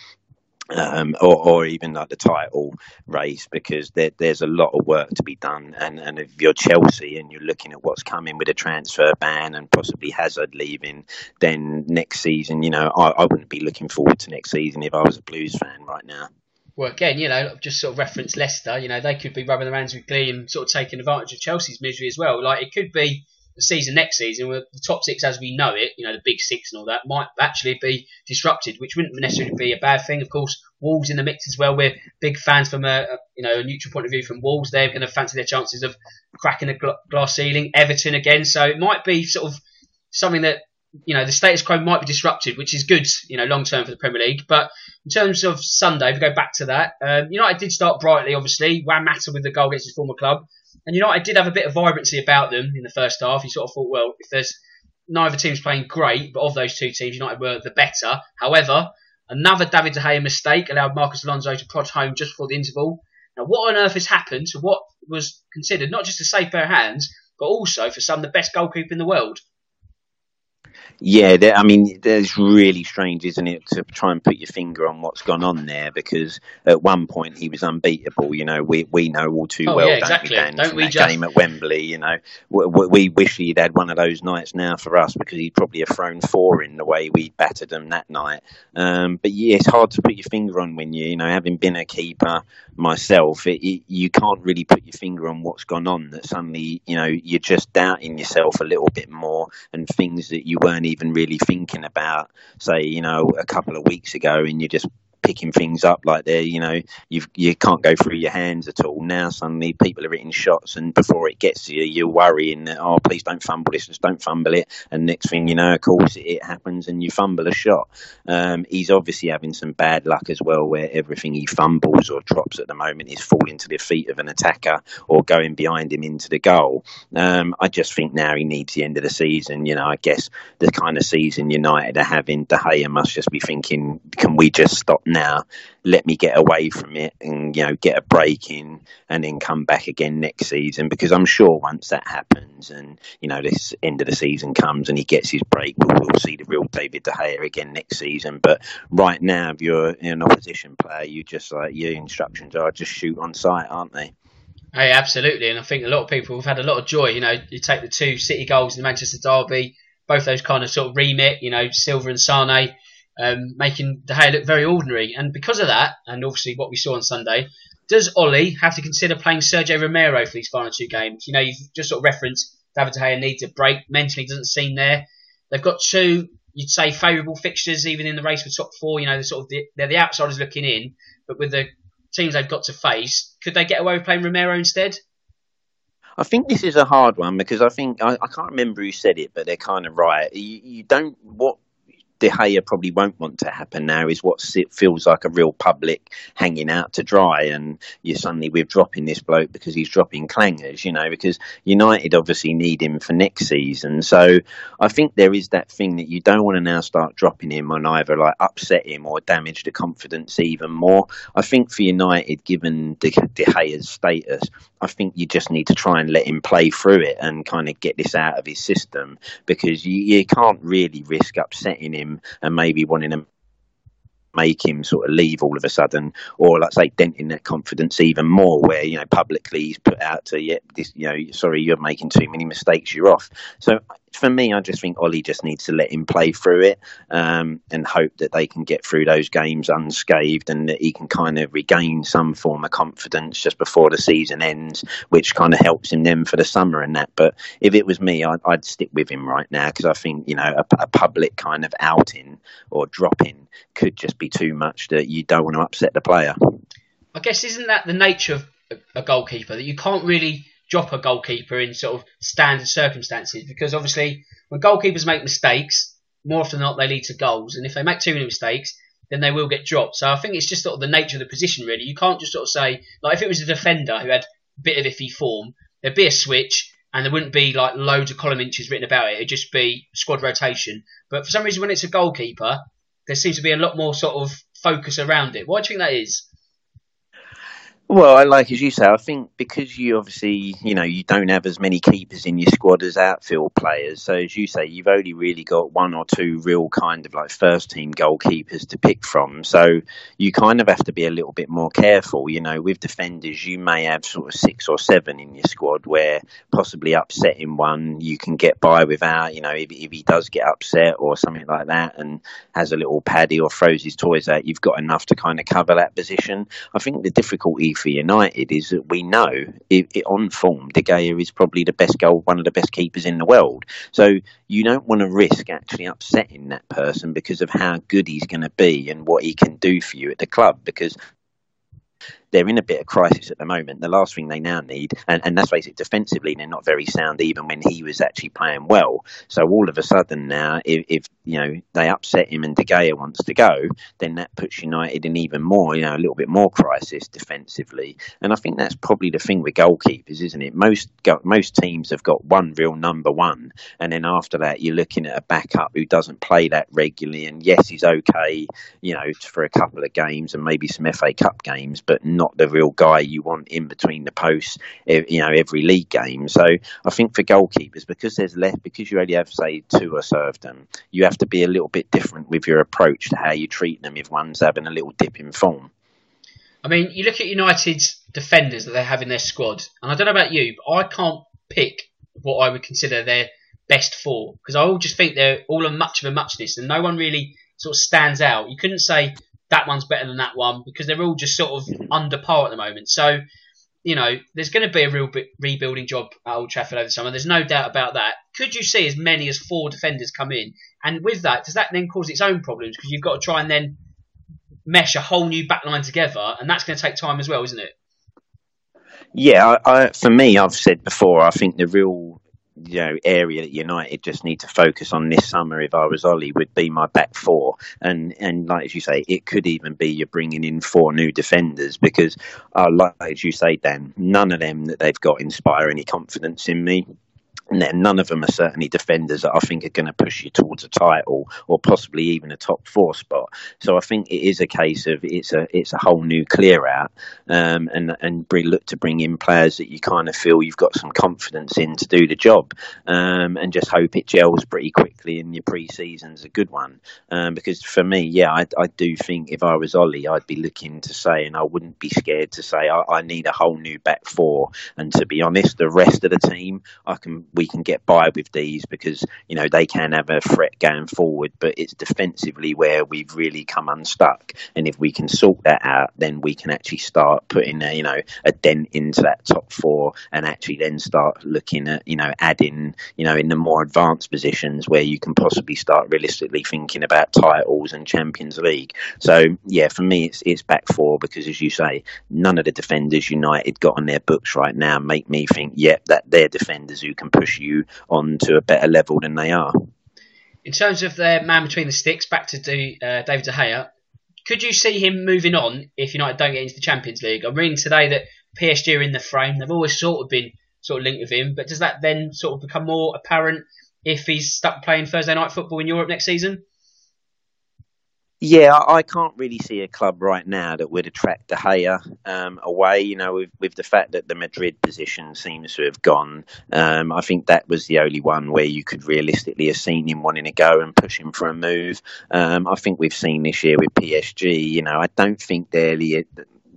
um, or, or, even like the title race because there, there's a lot of work to be done. And, and if you're Chelsea and you're looking at what's coming with a transfer ban and possibly Hazard leaving, then next season, you know, I, I wouldn't be looking forward to next season if I was a Blues fan right now. Well, again, you know, just sort of reference Leicester. You know, they could be rubbing their hands with glee and sort of taking advantage of Chelsea's misery as well. Like it could be the season next season, where the top six as we know it, you know, the big six and all that, might actually be disrupted, which wouldn't necessarily be a bad thing. Of course, Wolves in the mix as well. We're big fans from a, you know a neutral point of view from Wolves. They're going to fancy their chances of cracking the glass ceiling. Everton again, so it might be sort of something that you know the status quo might be disrupted, which is good, you know, long term for the Premier League. But in terms of Sunday, if we go back to that, um, United did start brightly, obviously. Juan Mata with the goal against his former club. And United did have a bit of vibrancy about them in the first half. You sort of thought, well, if there's neither team's playing great, but of those two teams, United were the better. However, another David De Gea mistake allowed Marcos Alonso to prod home just before the interval. Now, what on earth has happened to what was considered not just a safe pair of hands, but also for some the best goalkeeper in the world? Yeah, I mean, it's really strange, isn't it, to try and put your finger on what's gone on there? Because at one point he was unbeatable. You know, we we know all too oh, well, yeah, don't exactly. we, Dan, don't from we that just... game at Wembley. You know, we, we, wish he'd had one of those nights now for us because he'd probably have thrown four in the way we battered them that night. Um, but yeah, it's hard to put your finger on when you, you know, having been a keeper myself, it, it, you can't really put your finger on what's gone on. That suddenly, you know, you're just doubting yourself a little bit more, and things that you weren't even really thinking about, say, you know, a couple of weeks ago, and you just picking things up like they're you know you you can't go through your hands at all. Now suddenly people are hitting shots and before it gets to you you're worrying that oh please don't fumble this just don't fumble it. And next thing you know of course it, happens and you fumble a shot. Um, he's obviously having some bad luck as well where everything he fumbles or drops at the moment is falling to the feet of an attacker or going behind him into the goal. Um, I just think now he needs the end of the season. You know I guess the kind of season United are having De Gea must just be thinking can we just stop now. Let me get away from it and you know get a break in, and then come back again next season. Because I'm sure once that happens, and you know this end of the season comes, and he gets his break, we'll, we'll see the real David De Gea again next season. But right now, if you're an opposition player, you just like your instructions are just shoot on sight, aren't they? Hey, absolutely, and I think a lot of people have had a lot of joy. You know, you take the two City goals in the Manchester derby, both those kind of sort of remit. You know, Silva and Sane um, making De Gea look very ordinary. And because of that, and obviously what we saw on Sunday, does Ollie have to consider playing Sergio Romero for these final two games? You know, you've just sort of referenced David De Gea needs a break. Mentally doesn't seem there. They've got two, you'd say, favourable fixtures, even in the race for top four. You know, they're sort of the, they're the outsiders looking in, but with the teams they've got to face, could they get away with playing Romero instead? I think this is a hard one because I think I, I can't remember who said it, but they're kind of right. You, you don't what De Gea probably won't want to happen now is what feels like a real public hanging out to dry, and you're suddenly we're dropping this bloke because he's dropping clangers, you know, because United obviously need him for next season. So I think there is that thing that you don't want to now start dropping him and either like upset him or damage the confidence even more. I think for United, given De, De Gea's status, I think you just need to try and let him play through it and kind of get this out of his system because you, you can't really risk upsetting him and maybe wanting to make him sort of leave all of a sudden, or let's say denting that confidence even more, where you know publicly he's put out to yeah, this you know sorry you're making too many mistakes, you're off. So for me, I just think Ollie just needs to let him play through it um, and hope that they can get through those games unscathed and that he can kind of regain some form of confidence just before the season ends, which kind of helps him then for the summer and that. But if it was me, I'd, I'd stick with him right now because I think you know a, a, public kind of outing or dropping could just be too much that you don't want to upset the player. I guess isn't that the nature of a goalkeeper that you can't really drop a goalkeeper in sort of standard circumstances because obviously when goalkeepers make mistakes, more often than not they lead to goals, and if they make too many mistakes, then they will get dropped. So I think it's just sort of the nature of the position really. You can't just sort of say like if it was a defender who had a bit of iffy form, there'd be a switch and there wouldn't be like loads of column inches written about it. It'd just be squad rotation. But for some reason, when it's a goalkeeper, there seems to be a lot more sort of focus around it. Why do you think that is? Well, I like as you say, I think because you obviously, you know, you don't have as many keepers in your squad as outfield players. So as you say, you've only really got one or two real kind of like first team goalkeepers to pick from. So you kind of have to be a little bit more careful. You know, with defenders, you may have sort of six or seven in your squad where possibly upsetting one you can get by without. You know, if, if he does get upset or something like that and has a little paddy or throws his toys out, you've got enough to kind of cover that position. I think the difficulty for United is that we know it, it, on form, De Gea is probably the best goal, one of the best keepers in the world. So you don't want to risk actually upsetting that person because of how good he's going to be and what he can do for you at the club. Because they're in a bit of crisis at the moment. The last thing they now need, and, and let's face it, defensively, they're not very sound even when he was actually playing well. So all of a sudden now, if, if you know they upset him and De Gea wants to go, then that puts United in even more, you know, a little bit more crisis defensively. And I think that's probably the thing with goalkeepers, isn't it? Most most teams have got one real number one, and then after that, you're looking at a backup who doesn't play that regularly. And yes, he's okay, you know, for a couple of games and maybe some FA Cup games, but not the real guy you want in between the posts, you know, every league game. So I think for goalkeepers, because there's less, because you only have say two or so of them, you have to be a little bit different with your approach to how you treat them if one's having a little dip in form. I mean, you look at United's defenders that they have in their squad, and I don't know about you, but I can't pick what I would consider their best four because I all just think they're all a much of a muchness, and no one really sort of stands out. You couldn't say that one's better than that one because they're all just sort of mm-hmm. under par at the moment. So, you know, there's going to be a real bit rebuilding job at Old Trafford over the summer. There's no doubt about that. Could you see as many as four defenders come in? And with that, does that then cause its own problems? Because you've got to try and then mesh a whole new backline together, and that's going to take time as well, isn't it? Yeah, I, I, for me, I've said before, I think the real you know area that United just need to focus on this summer. If I was Ollie, would be my back four, and and like as you say, it could even be you're bringing in four new defenders because, uh, like as you say, Dan, none of them that they've got inspire any confidence in me none of them are certainly defenders that I think are going to push you towards a title or possibly even a top four spot. So I think it is a case of it's a it's a whole new clear out, um, and and look to bring in players that you kind of feel you've got some confidence in to do the job, um, and just hope it gels pretty quickly. And your pre-season's a good one um, because for me, yeah, I, I do think if I was Ollie, I'd be looking to say, and I wouldn't be scared to say I, I need a whole new back four. And to be honest, the rest of the team I can we can get by with these because you know they can have a threat going forward, but it's defensively where we've really come unstuck. And if we can sort that out, then we can actually start putting a, you know a dent into that top four, and actually then start looking at you know adding you know in the more advanced positions where you can possibly start realistically thinking about titles and Champions League. So yeah, for me it's it's back four because as you say, none of the defenders United got on their books right now make me think, yep, that they're defenders who can push you on to a better level than they are. In terms of their man between the sticks, back to do, uh, David De Gea, could you see him moving on if United don't get into the Champions League? I'm reading today that PSG are in the frame. They've always sort of been sort of linked with him, but does that then sort of become more apparent if he's stuck playing Thursday night football in Europe next season? Yeah, I can't really see a club right now that would attract De Gea um, away. You know, with, with the fact that the Madrid position seems to have gone, um, I think that was the only one where you could realistically have seen him wanting to go and push him for a move. Um, I think we've seen this year with PSG. You know, I don't think they're the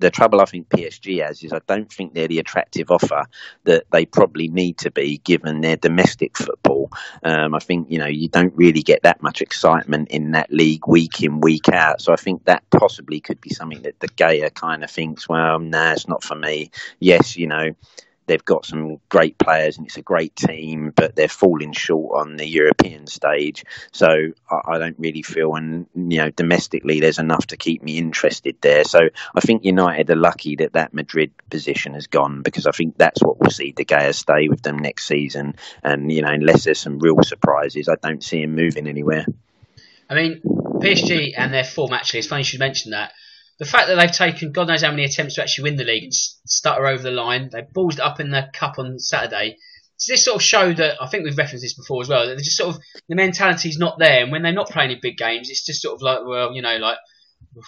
the trouble I think PSG has is I don't think they're the attractive offer that they probably need to be given their domestic football. Um, I think you know you don't really get that much excitement in that league week in week out. So I think that possibly could be something that De Gea kind of thinks, well, nah, it's not for me. Yes, you know they've got some great players and it's a great team, but they're falling short on the European stage. So I, I, don't really feel, and you know, domestically, there's enough to keep me interested there. So I think United are lucky that that Madrid position has gone because I think that's what we'll see De Gea stay with them next season. And you know, unless there's some real surprises, I don't see him moving anywhere. I mean, PSG and their form actually. It's funny you should mention that the fact that they've taken God knows how many attempts to actually win the league and stutter over the line, they ballsed up in the cup on Saturday. Does this sort of show that I think we've referenced this before as well? That just sort of the mentality's not there, and when they're not playing in big games, it's just sort of like, well, you know, like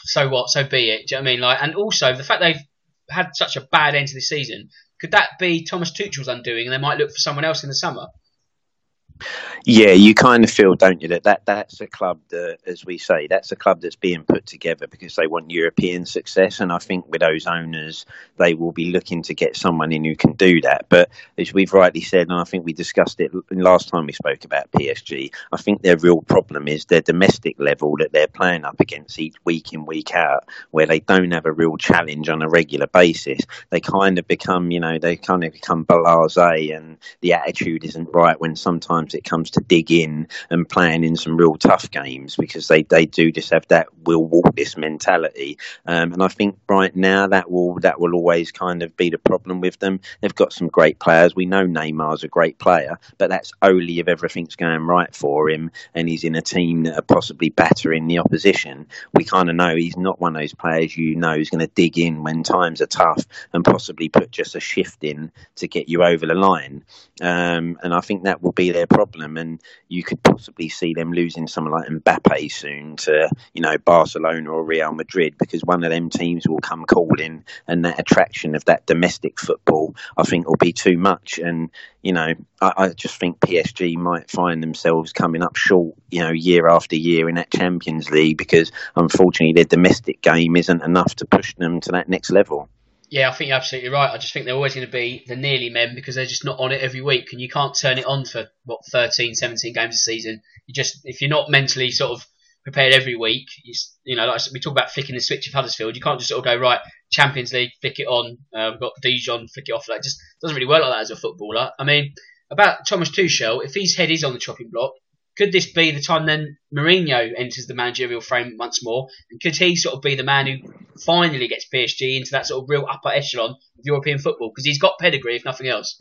so what, so be it. Do you know what I mean? Like, and also the fact they've had such a bad end to the season, could that be Thomas Tuchel's undoing, and they might look for someone else in the summer? Yeah, you kind of feel, don't you, that, that that's a club that, as we say, that's a club that's being put together because they want European success. And I think with those owners, they will be looking to get someone in who can do that. But as we've rightly said, and I think we discussed it last time we spoke about PSG, I think their real problem is their domestic level that they're playing up against each week in, week out, where they don't have a real challenge on a regular basis. They kind of become, you know, they kind of become blase and the attitude isn't right when sometimes it comes to dig in and playing in some real tough games because they, they do just have that will walk this mentality. Um, and I think right now that will that will always kind of be the problem with them. They've got some great players. We know Neymar's a great player, but that's only if everything's going right for him and he's in a team that are possibly battering the opposition. We kind of know he's not one of those players you know is going to dig in when times are tough and possibly put just a shift in to get you over the line. Um, and I think that will be their problem. And you could possibly see them losing someone like Mbappe soon to, you know, Barcelona or Real Madrid because one of them teams will come calling and that attraction of that domestic football, I think, will be too much. And, you know, I, I just think PSG might find themselves coming up short, you know, year after year in that Champions League because unfortunately their domestic game isn't enough to push them to that next level. Yeah, I think you're absolutely right. I just think they're always going to be the nearly men because they're just not on it every week, and you can't turn it on for what 13, 17 games a season. You just if you're not mentally sort of prepared every week, you, you know, like we talk about flicking the switch of Huddersfield, you can't just sort of go right Champions League, flick it on. Uh, we've got Dijon, flick it off. Like just doesn't really work like that as a footballer. I mean, about Thomas Tuchel, if his head is on the chopping block, could this be the time then Mourinho enters the managerial frame once more? And could he sort of be the man who finally gets PSG into that sort of real upper echelon of European football? Because he's got pedigree, if nothing else.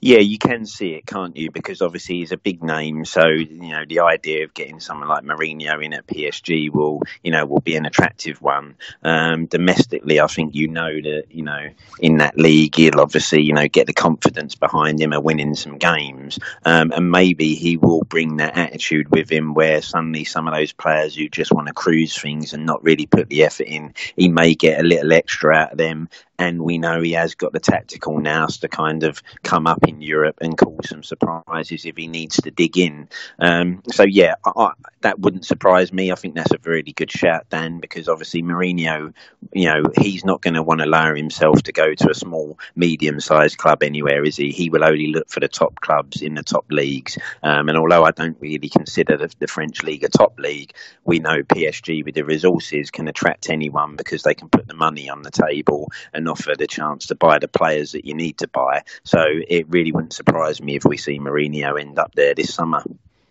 Yeah, you can see it, can't you? Because obviously he's a big name, so you know the idea of getting someone like Mourinho in at PSG will, you know, will be an attractive one. Um, domestically, I think you know that you know in that league he'll obviously you know get the confidence behind him of winning some games, um, and maybe he will bring that attitude with him where suddenly some of those players who just want to cruise things and not really put the effort in, he may get a little extra out of them, and we know he has got the tactical nous to kind of come up in Europe and cause some surprises if he needs to dig in. Um, so yeah, I, that wouldn't surprise me. I think that's a really good shout, Dan, because obviously Mourinho, you know, he's not going to want to lower himself to go to a small, medium-sized club anywhere, is he? He will only look for the top clubs in the top leagues. Um, and although I don't really consider the, the French league a top league, we know PSG with the resources can attract anyone because they can put the money on the table and offer the chance to buy the players that you need to buy. So it really wouldn't surprise me if we see Mourinho end up there this summer.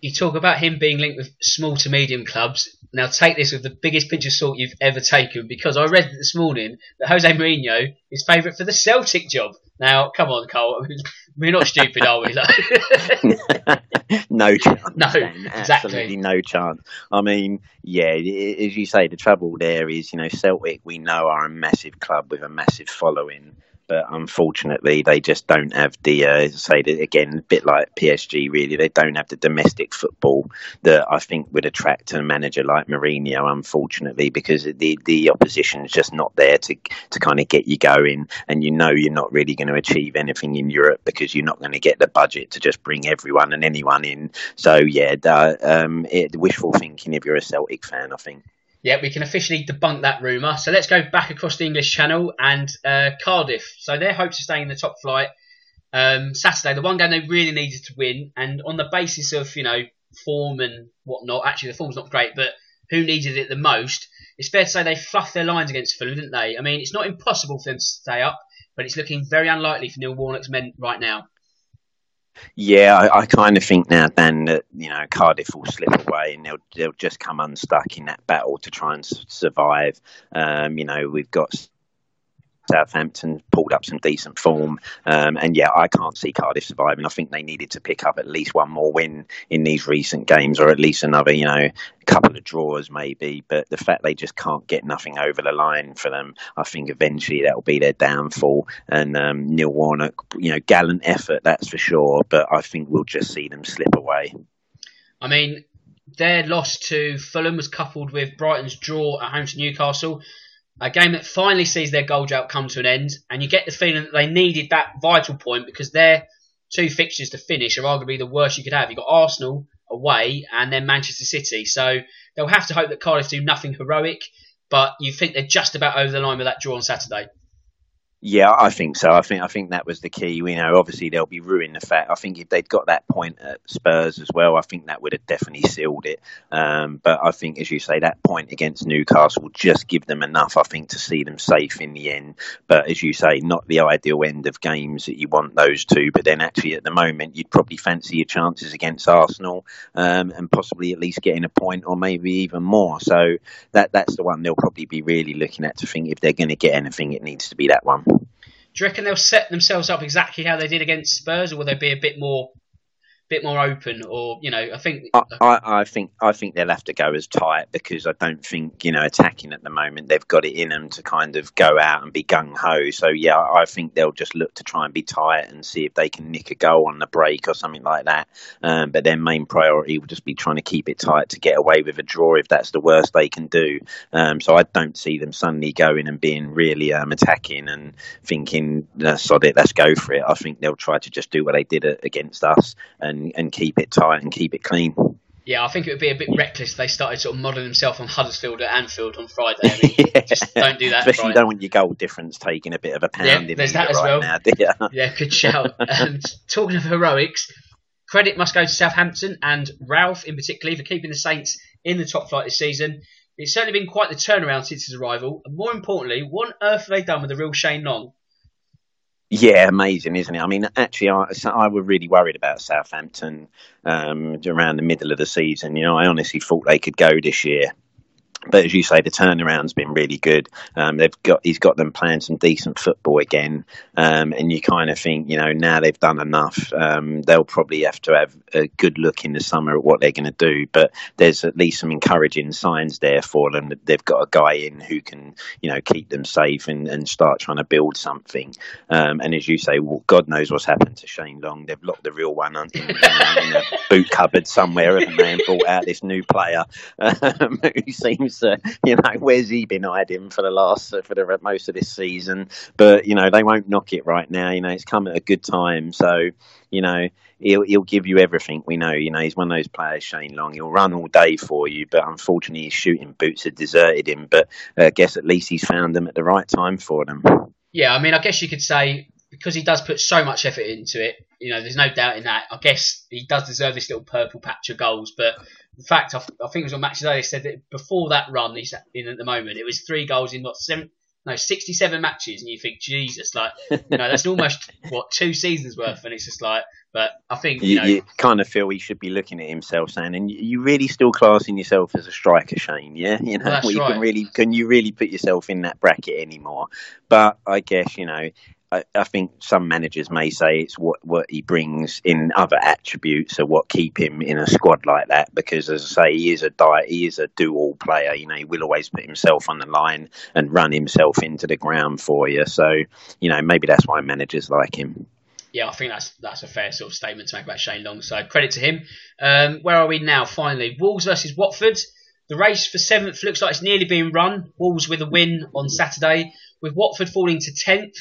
You talk about him being linked with small to medium clubs. Now take this with the biggest pinch of salt you've ever taken because I read this morning that Jose Mourinho is favourite for the Celtic job. Now, come on, Karl. we're not stupid, are we? no chance. No, Dan. exactly. Absolutely no chance. I mean, yeah, as you say, the trouble there is, you know, Celtic, we know are a massive club with a massive following. But unfortunately, they just don't have the, uh, say, the- again, a bit like PSG, really, they don't have the domestic football that I think would attract a manager like Mourinho, unfortunately, because the, the opposition is just not there to, to kind of get you going. And you know you're not really going to achieve anything in Europe because you're not going to get the budget to just bring everyone and anyone in. So, yeah, the, um, it, wishful thinking if you're a Celtic fan, I think. Yeah, we can officially debunk that rumour. So let's go back across the English Channel and uh, Cardiff. So their hopes of staying in the top flight. Um, Saturday, the one game they really needed to win, and on the basis of you know form and whatnot. Actually, the form's not great, but who needed it the most? It's fair to say they fluffed their lines against Fulham, didn't they? I mean, it's not impossible for them to stay up, but it's looking very unlikely for Neil Warnock's men right now. Yeah, I, I kind of think now, Dan, that you know Cardiff will slip away and they'll they'll just come unstuck in that battle to try and survive. Um, you know, we've got Southampton pulled up some decent form, um, and yeah, I can't see Cardiff surviving. I think they needed to pick up at least one more win in these recent games, or at least another, you know, couple of draws maybe. But the fact they just can't get nothing over the line for them, I think eventually that will be their downfall. And um, Neil Warnock, you know, gallant effort, that's for sure. But I think we'll just see them slip away. I mean, their loss to Fulham was coupled with Brighton's draw at home to Newcastle. A game that finally sees their goal drought come to an end, and you get the feeling that they needed that vital point because their two fixtures to finish are arguably the worst you could have. You've got Arsenal away and then Manchester City, so they'll have to hope that Cardiff do nothing heroic, but you think they're just about over the line with that draw on Saturday. Yeah, I think so. I think I think that was the key. You know, obviously they'll be ruining the fact. I think if they'd got that point at Spurs as well, I think that would have definitely sealed it. Um, but I think, as you say, that point against Newcastle just give them enough, I think, to see them safe in the end. But as you say, not the ideal end of games that you want those two. But then actually, at the moment, you'd probably fancy your chances against Arsenal um, and possibly at least getting a point or maybe even more. So that that's the one they'll probably be really looking at to think if they're going to get anything, it needs to be that one. Do you reckon they'll set themselves up exactly how they did against Spurs, or will they be a bit more, bit more open? Or you know, I think I, I, I think I think they'll have to go as tight because I don't think you know attacking at the moment they've got it in them to kind of go out and be gung ho. So yeah, I think they'll just look to try and be tight and see if they can nick a goal on the break or something like that. Um, but their main priority will just be trying to keep it tight to get away with a draw if that's the worst they can do. Um, so I don't see them suddenly going and being really um, attacking and thinking "Uh, sod it, let's go for it. I think they'll try to just do what they did against us and and keep it tight and keep it clean. yeah, I think it would be a bit reckless if they started sort of modelling themselves on Huddersfield at Anfield on Friday. I mean, Yeah. just don't do that. Especially you don't want your goal difference taking a bit of a pound in there's that as right well. now? Yeah, good shout. and talking of heroics, credit must go to Southampton and Ralph in particular for keeping the Saints in the top flight this season. It's certainly been quite the turnaround since his arrival. And more importantly, what on earth have they done with the real Shane Long? Yeah, amazing, isn't it? I mean, actually, I, I was really worried about Southampton um, around the middle of the season. You know, I honestly thought they could go this year. But as you say, the turnaround's been really good. Um, they've got he's got them playing some decent football again, um, and you kind of think, you know, now they've done enough. Um, they'll probably have to have a good look in the summer at what they're going to do. But there's at least some encouraging signs there for them. They've got a guy in who can, you know, keep them safe and, and start trying to build something. Um, and as you say, well, God knows what's happened to Shane Long. They've locked the real one in, in, in a boot cupboard somewhere, haven't they, and brought out this new player um, who seems Uh, you know, where's he been hiding for the last uh, for the most of this season? But you know, they won't knock it right now. You know, it's come at a good time. So you know, he'll he'll give you everything. We know. You know, he's one of those players, Shane Long. He'll run all day for you, but unfortunately, his shooting boots have deserted him. But uh, I guess at least he's found them at the right time for them. Yeah, I mean, I guess you could say because he does put so much effort into it. You know, there's no doubt in that. I guess he does deserve this little purple patch of goals. But the fact, I, I think it was on Match Today, said that before that run he's in at the moment, it was three goals in what seven, no, 67 matches, and you think, Jesus, like, you know, that's almost what two seasons worth, and it's just like, but I think you, You, know, you kind of feel he should be looking at himself saying, and you- you really still classing yourself as a striker, Shane? Yeah, you know, Well, Well, you right. can really can you really put yourself in that bracket anymore? But I guess you know. I, I think some managers may say it's what, what he brings in other attributes or what keep him in a squad like that. Because as I say, he is a di- he is a do-all player. You know, he will always put himself on the line and run himself into the ground for you. So, you know, maybe that's why managers like him. yeah, I think that's that's a fair sort of statement to make about Shane Long. So credit to him. Um, where are we now? Finally, Wolves versus Watford. The race for seventh looks like it's nearly being run. Wolves with a win on Saturday, with Watford falling to tenth.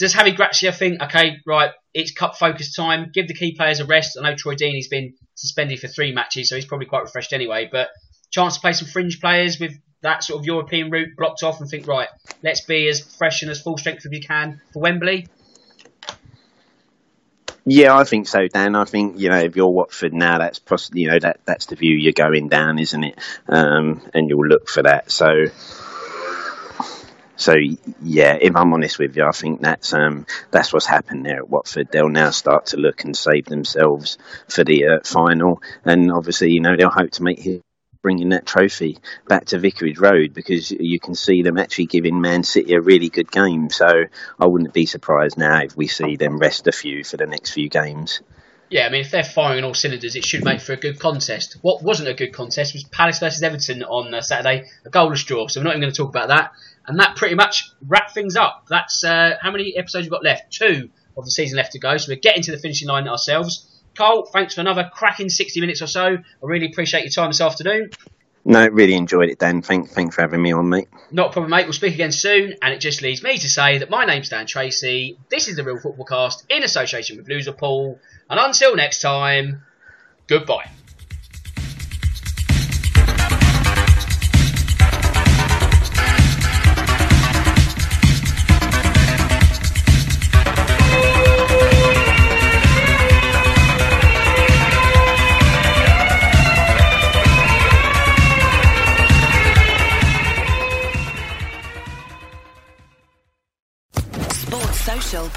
Does Javi Gracia think, okay, right, it's cup focus time, give the key players a rest? I know Troy Deeney's been suspended for three matches, so he's probably quite refreshed anyway, but chance to play some fringe players with that sort of European route blocked off and think, right, let's be as fresh and as full strength as we can for Wembley? Yeah, I think so, Dan. I think you know if you're Watford now, that's you know that that's the view you're going down, isn't it? Um, and you'll look for that. So, so yeah, if I'm honest with you, I think that's um, that's what's happened there at Watford. They'll now start to look and save themselves for the uh, final, and obviously, you know, they'll hope to make his bringing that trophy back to Vicarage Road because you can see them actually giving Man City a really good game. So I wouldn't be surprised now if we see them rest a few for the next few games. Yeah, I mean, if they're firing all cylinders, it should make for a good contest. What wasn't a good contest was Palace versus Everton on uh, Saturday, a goalless draw. So we're not even going to talk about that. And that pretty much wrapped things up. That's uh, how many episodes we've got left? Two of the season left to go. So we're getting to the finishing line ourselves. Karl, thanks for another cracking 60 minutes or so. I really appreciate your time this afternoon. No, really enjoyed it, Dan. Thank, thanks for having me on, mate. Not a problem, mate. We'll speak again soon. And it just leaves me to say that my name's Dan Tracy. This is the Real Football Cast in association with Loser Pool. And until next time, goodbye.